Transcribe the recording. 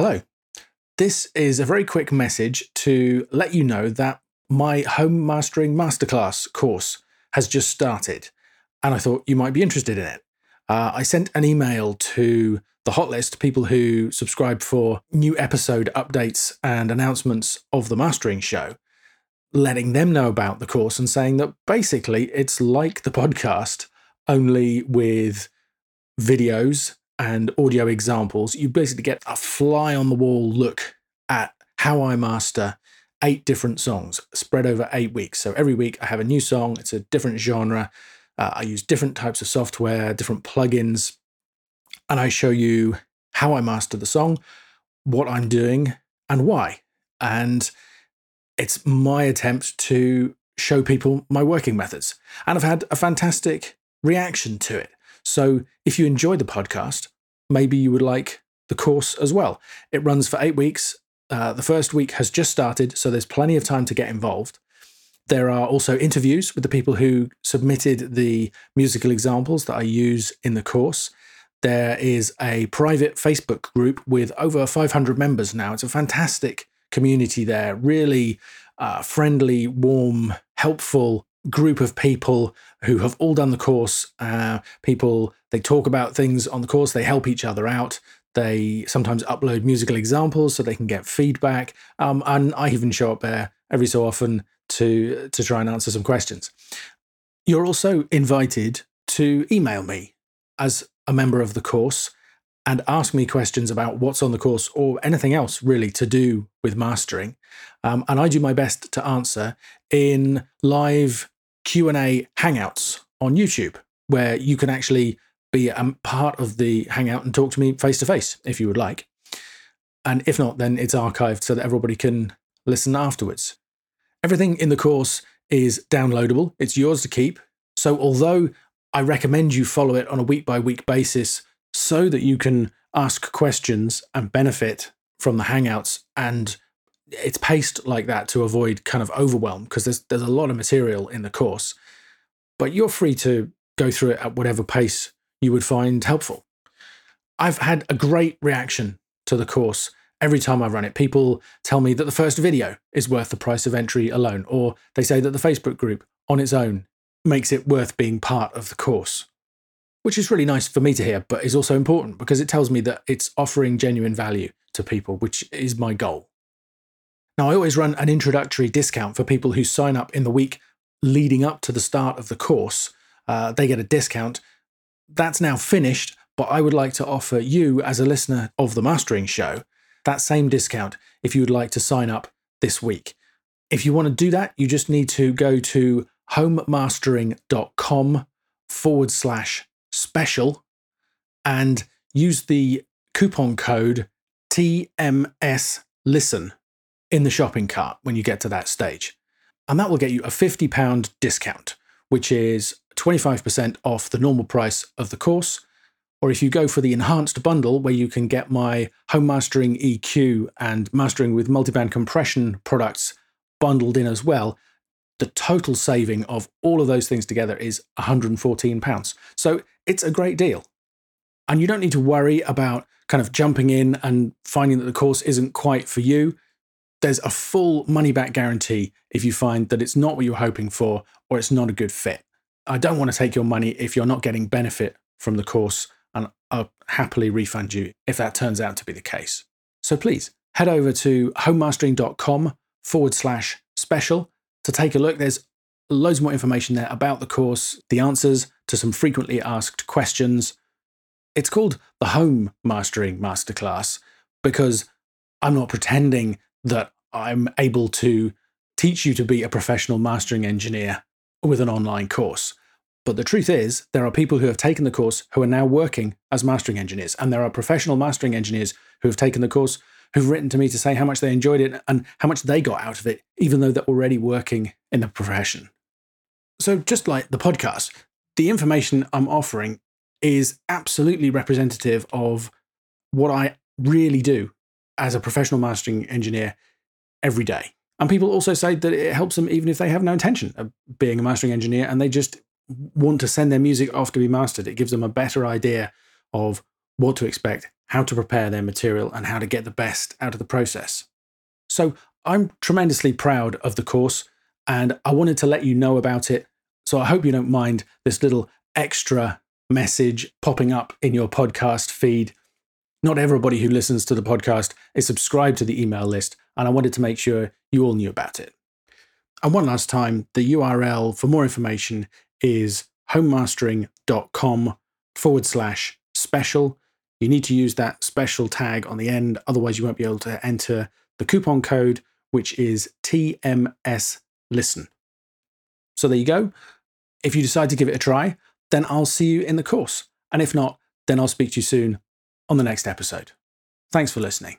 Hello. This is a very quick message to let you know that my Home Mastering Masterclass course has just started, and I thought you might be interested in it. Uh, I sent an email to the hot list, people who subscribe for new episode updates and announcements of the mastering show, letting them know about the course and saying that basically it's like the podcast, only with videos and audio examples. You basically get a fly on the wall look at how I master eight different songs spread over eight weeks. So every week I have a new song, it's a different genre. Uh, I use different types of software, different plugins, and I show you how I master the song, what I'm doing, and why. And it's my attempt to show people my working methods. And I've had a fantastic reaction to it. So if you enjoy the podcast, maybe you would like the course as well. It runs for eight weeks. Uh, the first week has just started, so there's plenty of time to get involved. There are also interviews with the people who submitted the musical examples that I use in the course. There is a private Facebook group with over 500 members now. It's a fantastic community there, really uh, friendly, warm, helpful group of people who have all done the course. Uh, people, they talk about things on the course, they help each other out. They sometimes upload musical examples so they can get feedback. Um, and I even show up there every so often to, to try and answer some questions. You're also invited to email me as a member of the course and ask me questions about what's on the course or anything else really to do with mastering. Um, and I do my best to answer in live Q&A hangouts on YouTube where you can actually be a part of the hangout and talk to me face to face if you would like. And if not, then it's archived so that everybody can listen afterwards. Everything in the course is downloadable, it's yours to keep. So, although I recommend you follow it on a week by week basis so that you can ask questions and benefit from the hangouts and it's paced like that to avoid kind of overwhelm because there's there's a lot of material in the course. But you're free to go through it at whatever pace you would find helpful. I've had a great reaction to the course every time I run it. People tell me that the first video is worth the price of entry alone, or they say that the Facebook group on its own makes it worth being part of the course, which is really nice for me to hear, but is also important because it tells me that it's offering genuine value to people, which is my goal. Now, I always run an introductory discount for people who sign up in the week leading up to the start of the course. Uh, they get a discount. That's now finished, but I would like to offer you, as a listener of the Mastering Show, that same discount if you would like to sign up this week. If you want to do that, you just need to go to homemastering.com forward slash special and use the coupon code TMS listen in the shopping cart when you get to that stage. And that will get you a £50 discount, which is 25% off the normal price of the course. Or if you go for the enhanced bundle, where you can get my home mastering EQ and mastering with multiband compression products bundled in as well, the total saving of all of those things together is £114. So it's a great deal. And you don't need to worry about kind of jumping in and finding that the course isn't quite for you there's a full money back guarantee if you find that it's not what you're hoping for or it's not a good fit. I don't want to take your money if you're not getting benefit from the course, and I'll happily refund you if that turns out to be the case. So please head over to homemastering.com forward slash special to take a look. There's loads more information there about the course, the answers to some frequently asked questions. It's called the Home Mastering Masterclass because I'm not pretending that I'm able to teach you to be a professional mastering engineer with an online course. But the truth is, there are people who have taken the course who are now working as mastering engineers, and there are professional mastering engineers who have taken the course who've written to me to say how much they enjoyed it and how much they got out of it, even though they're already working in the profession. So, just like the podcast, the information I'm offering is absolutely representative of what I really do as a professional mastering engineer every day. And people also say that it helps them even if they have no intention of being a mastering engineer and they just want to send their music off to be mastered. It gives them a better idea of what to expect, how to prepare their material, and how to get the best out of the process. So I'm tremendously proud of the course and I wanted to let you know about it. So I hope you don't mind this little extra message popping up in your podcast feed. Not everybody who listens to the podcast is subscribed to the email list, and I wanted to make sure you all knew about it. And one last time, the URL for more information is homemastering.com forward slash special. You need to use that special tag on the end, otherwise, you won't be able to enter the coupon code, which is TMS Listen. So there you go. If you decide to give it a try, then I'll see you in the course. And if not, then I'll speak to you soon on the next episode. Thanks for listening.